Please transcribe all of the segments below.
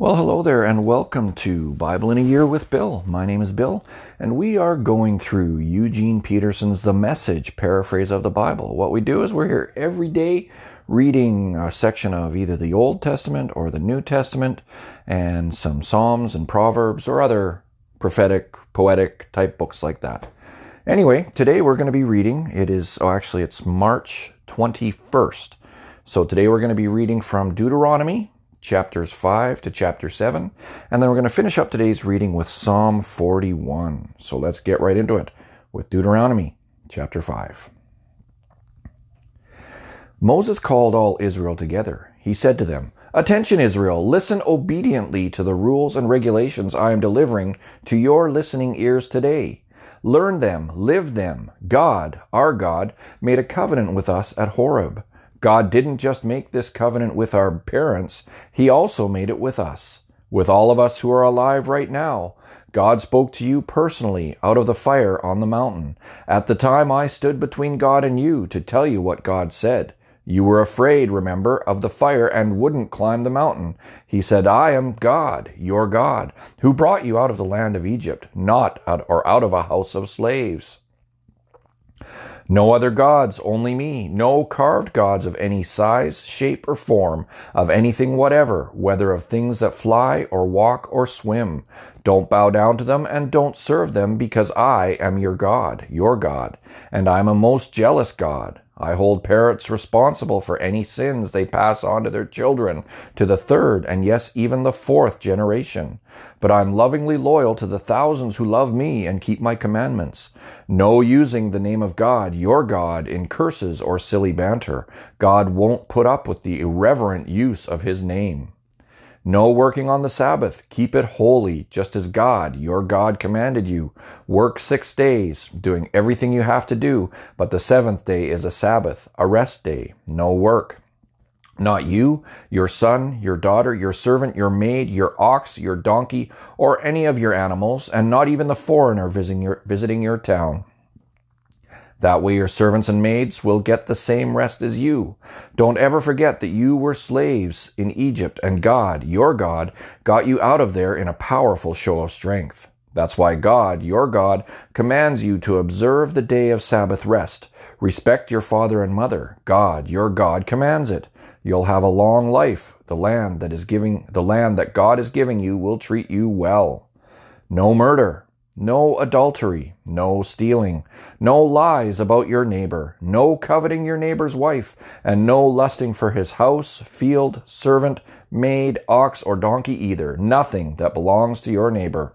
Well, hello there, and welcome to Bible in a Year with Bill. My name is Bill, and we are going through Eugene Peterson's The Message paraphrase of the Bible. What we do is we're here every day reading a section of either the Old Testament or the New Testament, and some Psalms and Proverbs or other prophetic, poetic type books like that. Anyway, today we're going to be reading, it is, oh, actually, it's March 21st. So today we're going to be reading from Deuteronomy chapters 5 to chapter 7. And then we're going to finish up today's reading with Psalm 41. So let's get right into it with Deuteronomy chapter 5. Moses called all Israel together. He said to them, Attention, Israel, listen obediently to the rules and regulations I am delivering to your listening ears today. Learn them, live them. God, our God, made a covenant with us at Horeb. God didn't just make this covenant with our parents, He also made it with us, with all of us who are alive right now. God spoke to you personally out of the fire on the mountain. At the time I stood between God and you to tell you what God said. You were afraid, remember, of the fire and wouldn't climb the mountain. He said, I am God, your God, who brought you out of the land of Egypt, not out or out of a house of slaves. No other gods, only me. No carved gods of any size, shape, or form, of anything whatever, whether of things that fly, or walk, or swim. Don't bow down to them, and don't serve them, because I am your God, your God, and I am a most jealous God. I hold parents responsible for any sins they pass on to their children, to the third, and yes, even the fourth generation. But I'm lovingly loyal to the thousands who love me and keep my commandments. No using the name of God, your God, in curses or silly banter. God won't put up with the irreverent use of his name. No working on the Sabbath. Keep it holy, just as God, your God, commanded you. Work six days, doing everything you have to do, but the seventh day is a Sabbath, a rest day, no work. Not you, your son, your daughter, your servant, your maid, your ox, your donkey, or any of your animals, and not even the foreigner visiting your, visiting your town. That way your servants and maids will get the same rest as you. Don't ever forget that you were slaves in Egypt and God, your God, got you out of there in a powerful show of strength. That's why God, your God, commands you to observe the day of Sabbath rest. Respect your father and mother. God, your God, commands it. You'll have a long life. The land that is giving, the land that God is giving you will treat you well. No murder. No adultery, no stealing, no lies about your neighbor, no coveting your neighbor's wife, and no lusting for his house, field, servant, maid, ox, or donkey either, nothing that belongs to your neighbor.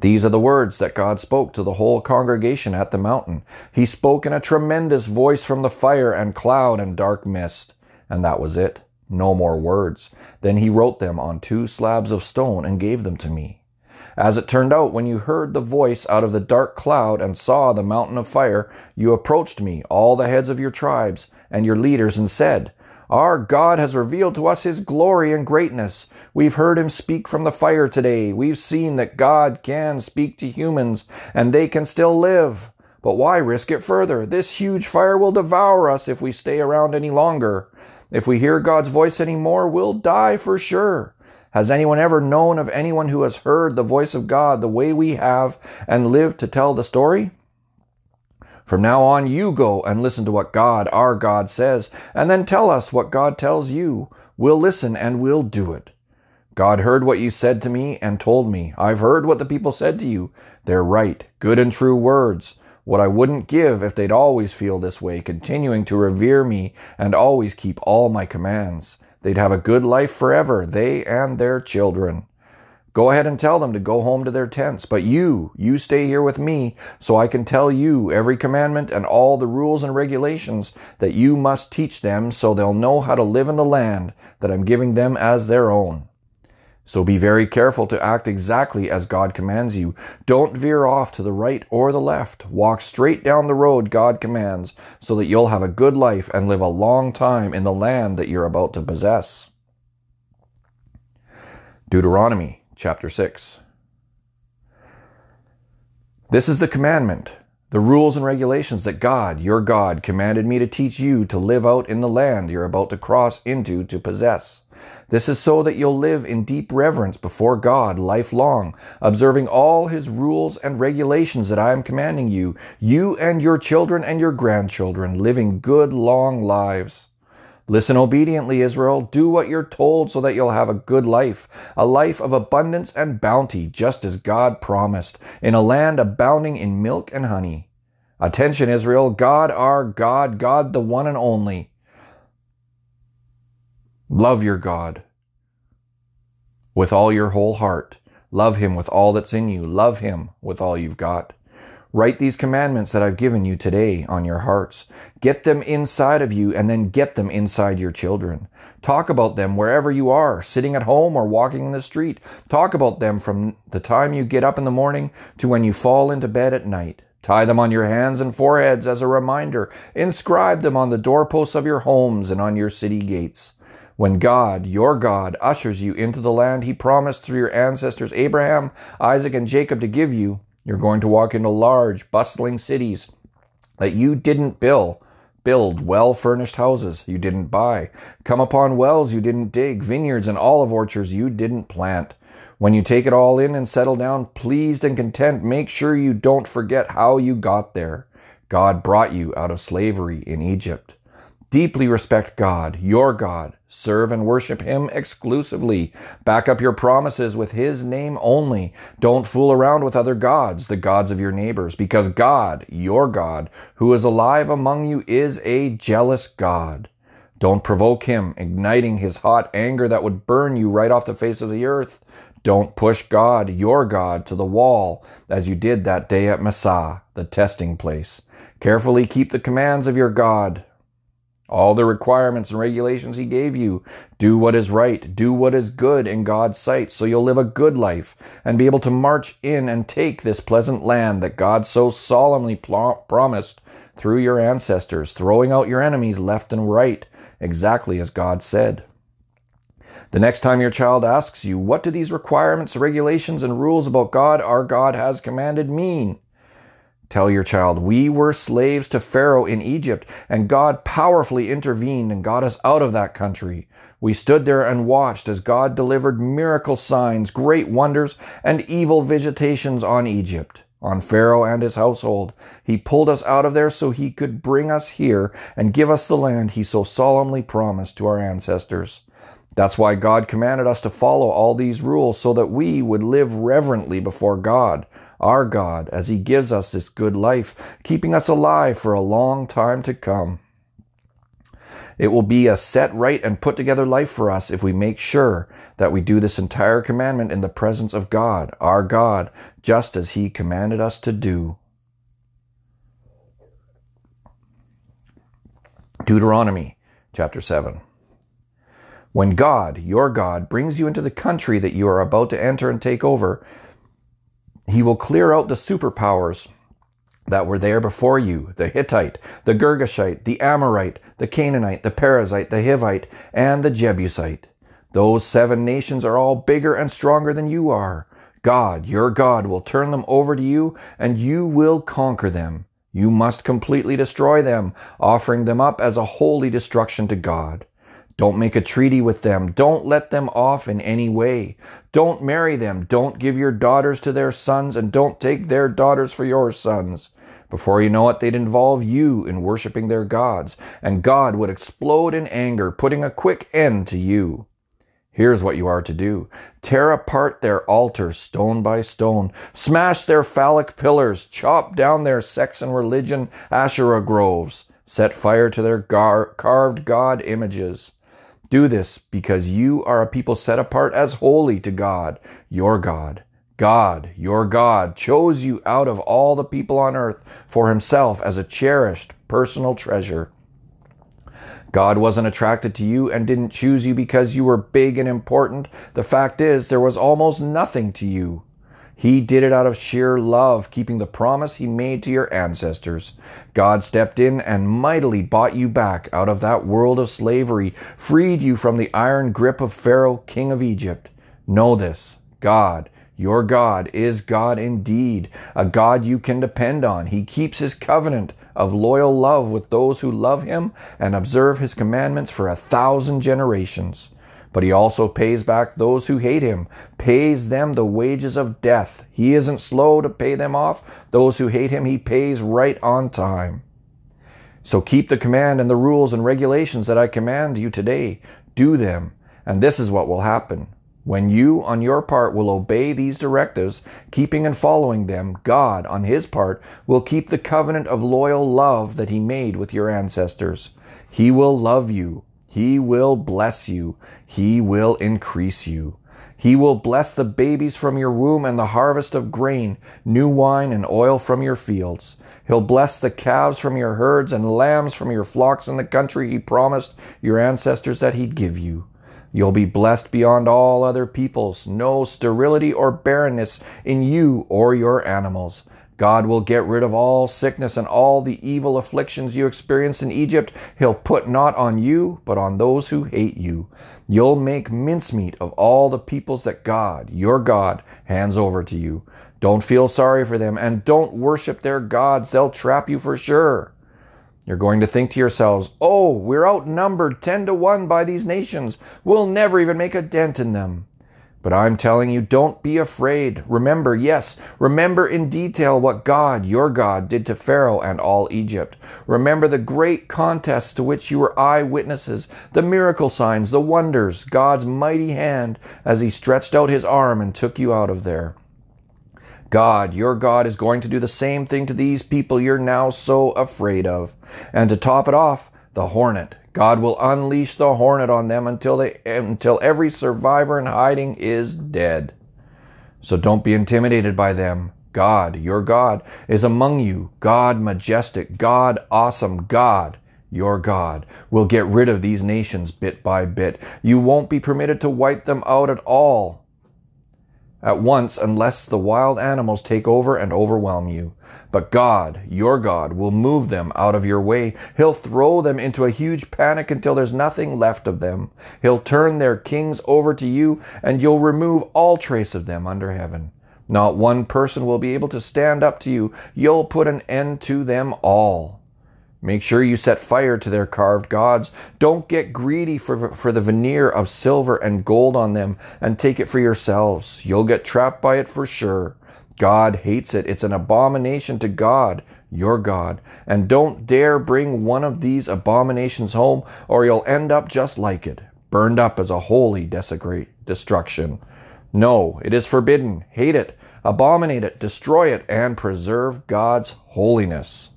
These are the words that God spoke to the whole congregation at the mountain. He spoke in a tremendous voice from the fire and cloud and dark mist. And that was it. No more words. Then he wrote them on two slabs of stone and gave them to me. As it turned out, when you heard the voice out of the dark cloud and saw the mountain of fire, you approached me, all the heads of your tribes and your leaders, and said, Our God has revealed to us his glory and greatness. We've heard him speak from the fire today. We've seen that God can speak to humans and they can still live. But why risk it further? This huge fire will devour us if we stay around any longer. If we hear God's voice any more, we'll die for sure. Has anyone ever known of anyone who has heard the voice of God the way we have and lived to tell the story? From now on, you go and listen to what God, our God, says, and then tell us what God tells you. We'll listen and we'll do it. God heard what you said to me and told me. I've heard what the people said to you. They're right, good and true words. What I wouldn't give if they'd always feel this way, continuing to revere me and always keep all my commands. They'd have a good life forever, they and their children. Go ahead and tell them to go home to their tents. But you, you stay here with me so I can tell you every commandment and all the rules and regulations that you must teach them so they'll know how to live in the land that I'm giving them as their own. So be very careful to act exactly as God commands you. Don't veer off to the right or the left. Walk straight down the road God commands so that you'll have a good life and live a long time in the land that you're about to possess. Deuteronomy chapter 6. This is the commandment the rules and regulations that God, your God, commanded me to teach you to live out in the land you're about to cross into to possess. This is so that you'll live in deep reverence before God lifelong, observing all his rules and regulations that I am commanding you, you and your children and your grandchildren, living good long lives. Listen obediently, Israel. Do what you're told so that you'll have a good life, a life of abundance and bounty, just as God promised, in a land abounding in milk and honey. Attention, Israel. God our God, God the one and only. Love your God with all your whole heart. Love him with all that's in you. Love him with all you've got. Write these commandments that I've given you today on your hearts. Get them inside of you and then get them inside your children. Talk about them wherever you are, sitting at home or walking in the street. Talk about them from the time you get up in the morning to when you fall into bed at night. Tie them on your hands and foreheads as a reminder. Inscribe them on the doorposts of your homes and on your city gates. When God, your God, ushers you into the land he promised through your ancestors Abraham, Isaac, and Jacob to give you, you're going to walk into large, bustling cities that you didn't build. Build well furnished houses you didn't buy. Come upon wells you didn't dig, vineyards and olive orchards you didn't plant. When you take it all in and settle down pleased and content, make sure you don't forget how you got there. God brought you out of slavery in Egypt. Deeply respect God, your God. Serve and worship Him exclusively. Back up your promises with His name only. Don't fool around with other gods, the gods of your neighbors, because God, your God, who is alive among you, is a jealous God. Don't provoke Him, igniting His hot anger that would burn you right off the face of the earth. Don't push God, your God, to the wall, as you did that day at Massah, the testing place. Carefully keep the commands of your God all the requirements and regulations he gave you. Do what is right. Do what is good in God's sight so you'll live a good life and be able to march in and take this pleasant land that God so solemnly pl- promised through your ancestors, throwing out your enemies left and right, exactly as God said. The next time your child asks you, what do these requirements, regulations, and rules about God, our God, has commanded mean? Tell your child, we were slaves to Pharaoh in Egypt, and God powerfully intervened and got us out of that country. We stood there and watched as God delivered miracle signs, great wonders, and evil visitations on Egypt, on Pharaoh and his household. He pulled us out of there so he could bring us here and give us the land he so solemnly promised to our ancestors. That's why God commanded us to follow all these rules so that we would live reverently before God our God, as He gives us this good life, keeping us alive for a long time to come. It will be a set right and put together life for us if we make sure that we do this entire commandment in the presence of God, our God, just as He commanded us to do. Deuteronomy chapter 7. When God, your God, brings you into the country that you are about to enter and take over, he will clear out the superpowers that were there before you the Hittite, the Girgashite, the Amorite, the Canaanite, the Perizzite, the Hivite, and the Jebusite. Those seven nations are all bigger and stronger than you are. God, your God, will turn them over to you, and you will conquer them. You must completely destroy them, offering them up as a holy destruction to God. Don't make a treaty with them. Don't let them off in any way. Don't marry them. Don't give your daughters to their sons and don't take their daughters for your sons. Before you know it, they'd involve you in worshiping their gods, and God would explode in anger, putting a quick end to you. Here's what you are to do. Tear apart their altars stone by stone. Smash their phallic pillars. Chop down their sex and religion Asherah groves. Set fire to their gar- carved God images. Do this because you are a people set apart as holy to God, your God. God, your God, chose you out of all the people on earth for himself as a cherished personal treasure. God wasn't attracted to you and didn't choose you because you were big and important. The fact is, there was almost nothing to you. He did it out of sheer love, keeping the promise he made to your ancestors. God stepped in and mightily bought you back out of that world of slavery, freed you from the iron grip of Pharaoh, king of Egypt. Know this God, Your God is God indeed, a God you can depend on. He keeps his covenant of loyal love with those who love him and observe his commandments for a thousand generations. But he also pays back those who hate him, pays them the wages of death. He isn't slow to pay them off. Those who hate him, he pays right on time. So keep the command and the rules and regulations that I command you today. Do them, and this is what will happen. When you, on your part, will obey these directives, keeping and following them, God, on his part, will keep the covenant of loyal love that he made with your ancestors. He will love you he will bless you. He will increase you. He will bless the babies from your womb and the harvest of grain, new wine and oil from your fields. He'll bless the calves from your herds and lambs from your flocks in the country he promised your ancestors that he'd give you. You'll be blessed beyond all other peoples. No sterility or barrenness in you or your animals. God will get rid of all sickness and all the evil afflictions you experienced in Egypt. He'll put not on you, but on those who hate you. You'll make mincemeat of all the peoples that God, your God, hands over to you. Don't feel sorry for them and don't worship their gods. They'll trap you for sure. You're going to think to yourselves, oh, we're outnumbered 10 to 1 by these nations. We'll never even make a dent in them. But I'm telling you, don't be afraid. Remember, yes, remember in detail what God, your God, did to Pharaoh and all Egypt. Remember the great contests to which you were eyewitnesses, the miracle signs, the wonders, God's mighty hand as he stretched out his arm and took you out of there. God, your God, is going to do the same thing to these people you're now so afraid of. And to top it off, the hornet, God will unleash the hornet on them until they until every survivor in hiding is dead. So don't be intimidated by them. God, your God, is among you. God majestic, God awesome, God, your God, will get rid of these nations bit by bit. You won't be permitted to wipe them out at all at once unless the wild animals take over and overwhelm you. But God, your God, will move them out of your way. He'll throw them into a huge panic until there's nothing left of them. He'll turn their kings over to you and you'll remove all trace of them under heaven. Not one person will be able to stand up to you. You'll put an end to them all. Make sure you set fire to their carved gods. Don't get greedy for, for the veneer of silver and gold on them and take it for yourselves. You'll get trapped by it for sure. God hates it. It's an abomination to God, your God. And don't dare bring one of these abominations home or you'll end up just like it, burned up as a holy desecrate destruction. No, it is forbidden. Hate it, abominate it, destroy it, and preserve God's holiness.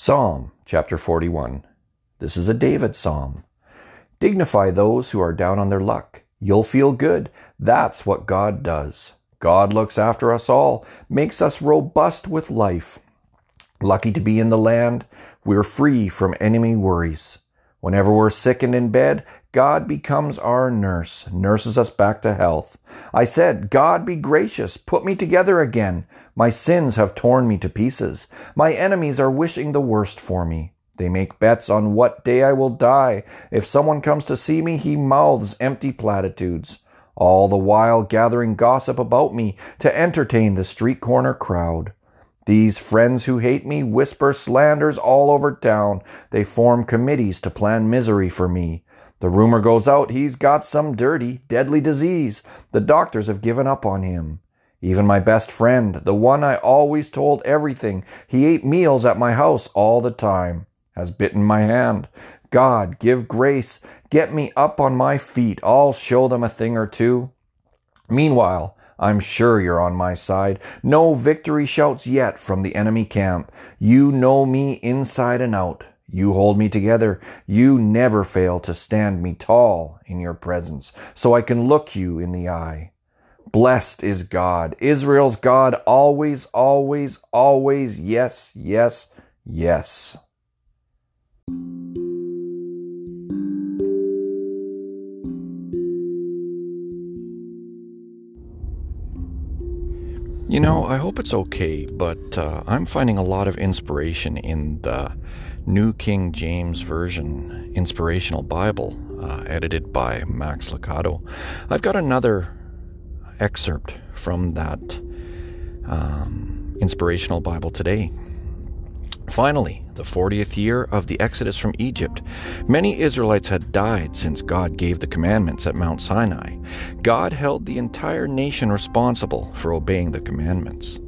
Psalm chapter 41. This is a David psalm. Dignify those who are down on their luck. You'll feel good. That's what God does. God looks after us all, makes us robust with life. Lucky to be in the land. We're free from enemy worries. Whenever we're sick and in bed, God becomes our nurse, nurses us back to health. I said, God be gracious, put me together again. My sins have torn me to pieces. My enemies are wishing the worst for me. They make bets on what day I will die. If someone comes to see me, he mouths empty platitudes, all the while gathering gossip about me to entertain the street corner crowd. These friends who hate me whisper slanders all over town. They form committees to plan misery for me. The rumor goes out he's got some dirty, deadly disease. The doctors have given up on him. Even my best friend, the one I always told everything, he ate meals at my house all the time, has bitten my hand. God, give grace. Get me up on my feet. I'll show them a thing or two. Meanwhile, I'm sure you're on my side. No victory shouts yet from the enemy camp. You know me inside and out. You hold me together. You never fail to stand me tall in your presence, so I can look you in the eye. Blessed is God, Israel's God, always, always, always. Yes, yes, yes. You know, I hope it's okay, but uh, I'm finding a lot of inspiration in the New King James Version Inspirational Bible, uh, edited by Max Lucado. I've got another excerpt from that um, inspirational Bible today. Finally, the 40th year of the exodus from Egypt, many Israelites had died since God gave the commandments at Mount Sinai. God held the entire nation responsible for obeying the commandments.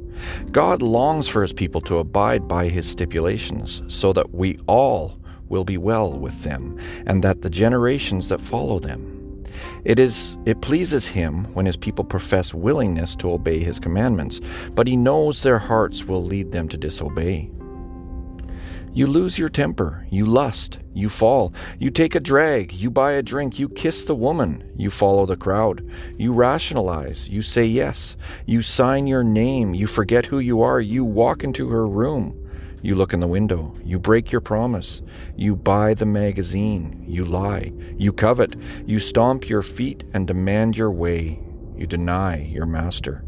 God longs for his people to abide by his stipulations so that we all will be well with them and that the generations that follow them. It is it pleases him when his people profess willingness to obey his commandments, but he knows their hearts will lead them to disobey. You lose your temper, you lust, you fall, you take a drag, you buy a drink, you kiss the woman, you follow the crowd, you rationalize, you say yes, you sign your name, you forget who you are, you walk into her room, you look in the window, you break your promise, you buy the magazine, you lie, you covet, you stomp your feet and demand your way, you deny your master.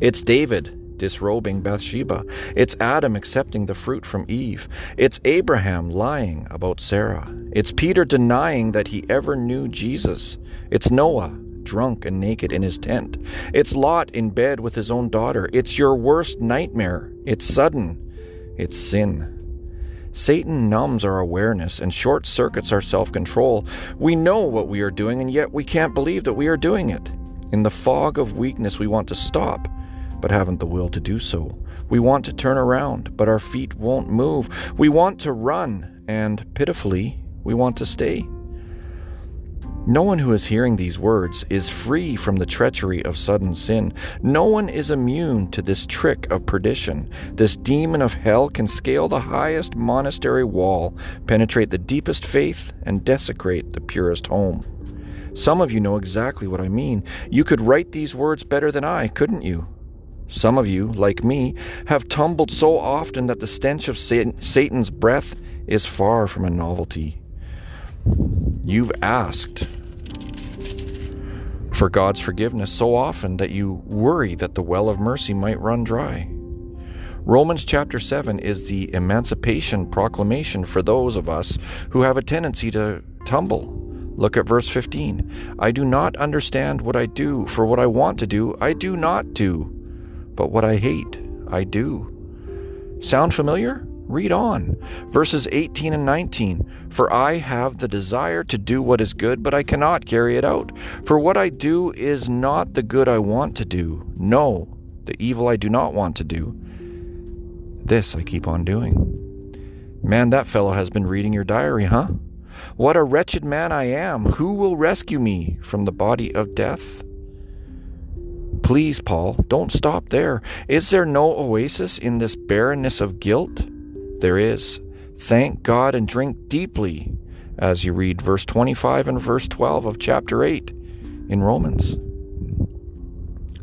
It's David disrobing Bathsheba. It's Adam accepting the fruit from Eve. It's Abraham lying about Sarah. It's Peter denying that he ever knew Jesus. It's Noah drunk and naked in his tent. It's Lot in bed with his own daughter. It's your worst nightmare. It's sudden. It's sin. Satan numbs our awareness and short circuits our self control. We know what we are doing, and yet we can't believe that we are doing it. In the fog of weakness, we want to stop but haven't the will to do so. We want to turn around, but our feet won't move. We want to run, and pitifully, we want to stay. No one who is hearing these words is free from the treachery of sudden sin. No one is immune to this trick of perdition. This demon of hell can scale the highest monastery wall, penetrate the deepest faith, and desecrate the purest home. Some of you know exactly what I mean. You could write these words better than I, couldn't you? Some of you, like me, have tumbled so often that the stench of Satan's breath is far from a novelty. You've asked for God's forgiveness so often that you worry that the well of mercy might run dry. Romans chapter 7 is the emancipation proclamation for those of us who have a tendency to tumble. Look at verse 15. I do not understand what I do, for what I want to do, I do not do but what I hate, I do. Sound familiar? Read on. Verses 18 and 19. For I have the desire to do what is good, but I cannot carry it out. For what I do is not the good I want to do. No, the evil I do not want to do. This I keep on doing. Man, that fellow has been reading your diary, huh? What a wretched man I am! Who will rescue me from the body of death? Please, Paul, don't stop there. Is there no oasis in this barrenness of guilt? There is. Thank God and drink deeply as you read verse 25 and verse 12 of chapter 8 in Romans.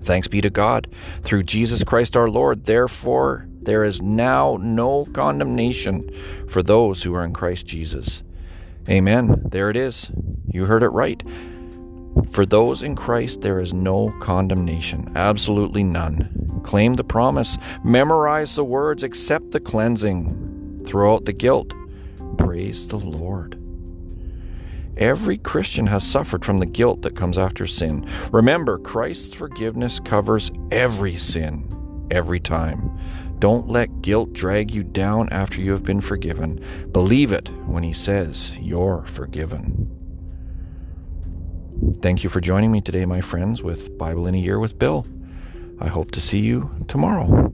Thanks be to God through Jesus Christ our Lord. Therefore, there is now no condemnation for those who are in Christ Jesus. Amen. There it is. You heard it right. For those in Christ, there is no condemnation, absolutely none. Claim the promise, memorize the words, accept the cleansing, throw out the guilt. Praise the Lord. Every Christian has suffered from the guilt that comes after sin. Remember, Christ's forgiveness covers every sin, every time. Don't let guilt drag you down after you have been forgiven. Believe it when He says you're forgiven. Thank you for joining me today, my friends, with Bible in a Year with Bill. I hope to see you tomorrow.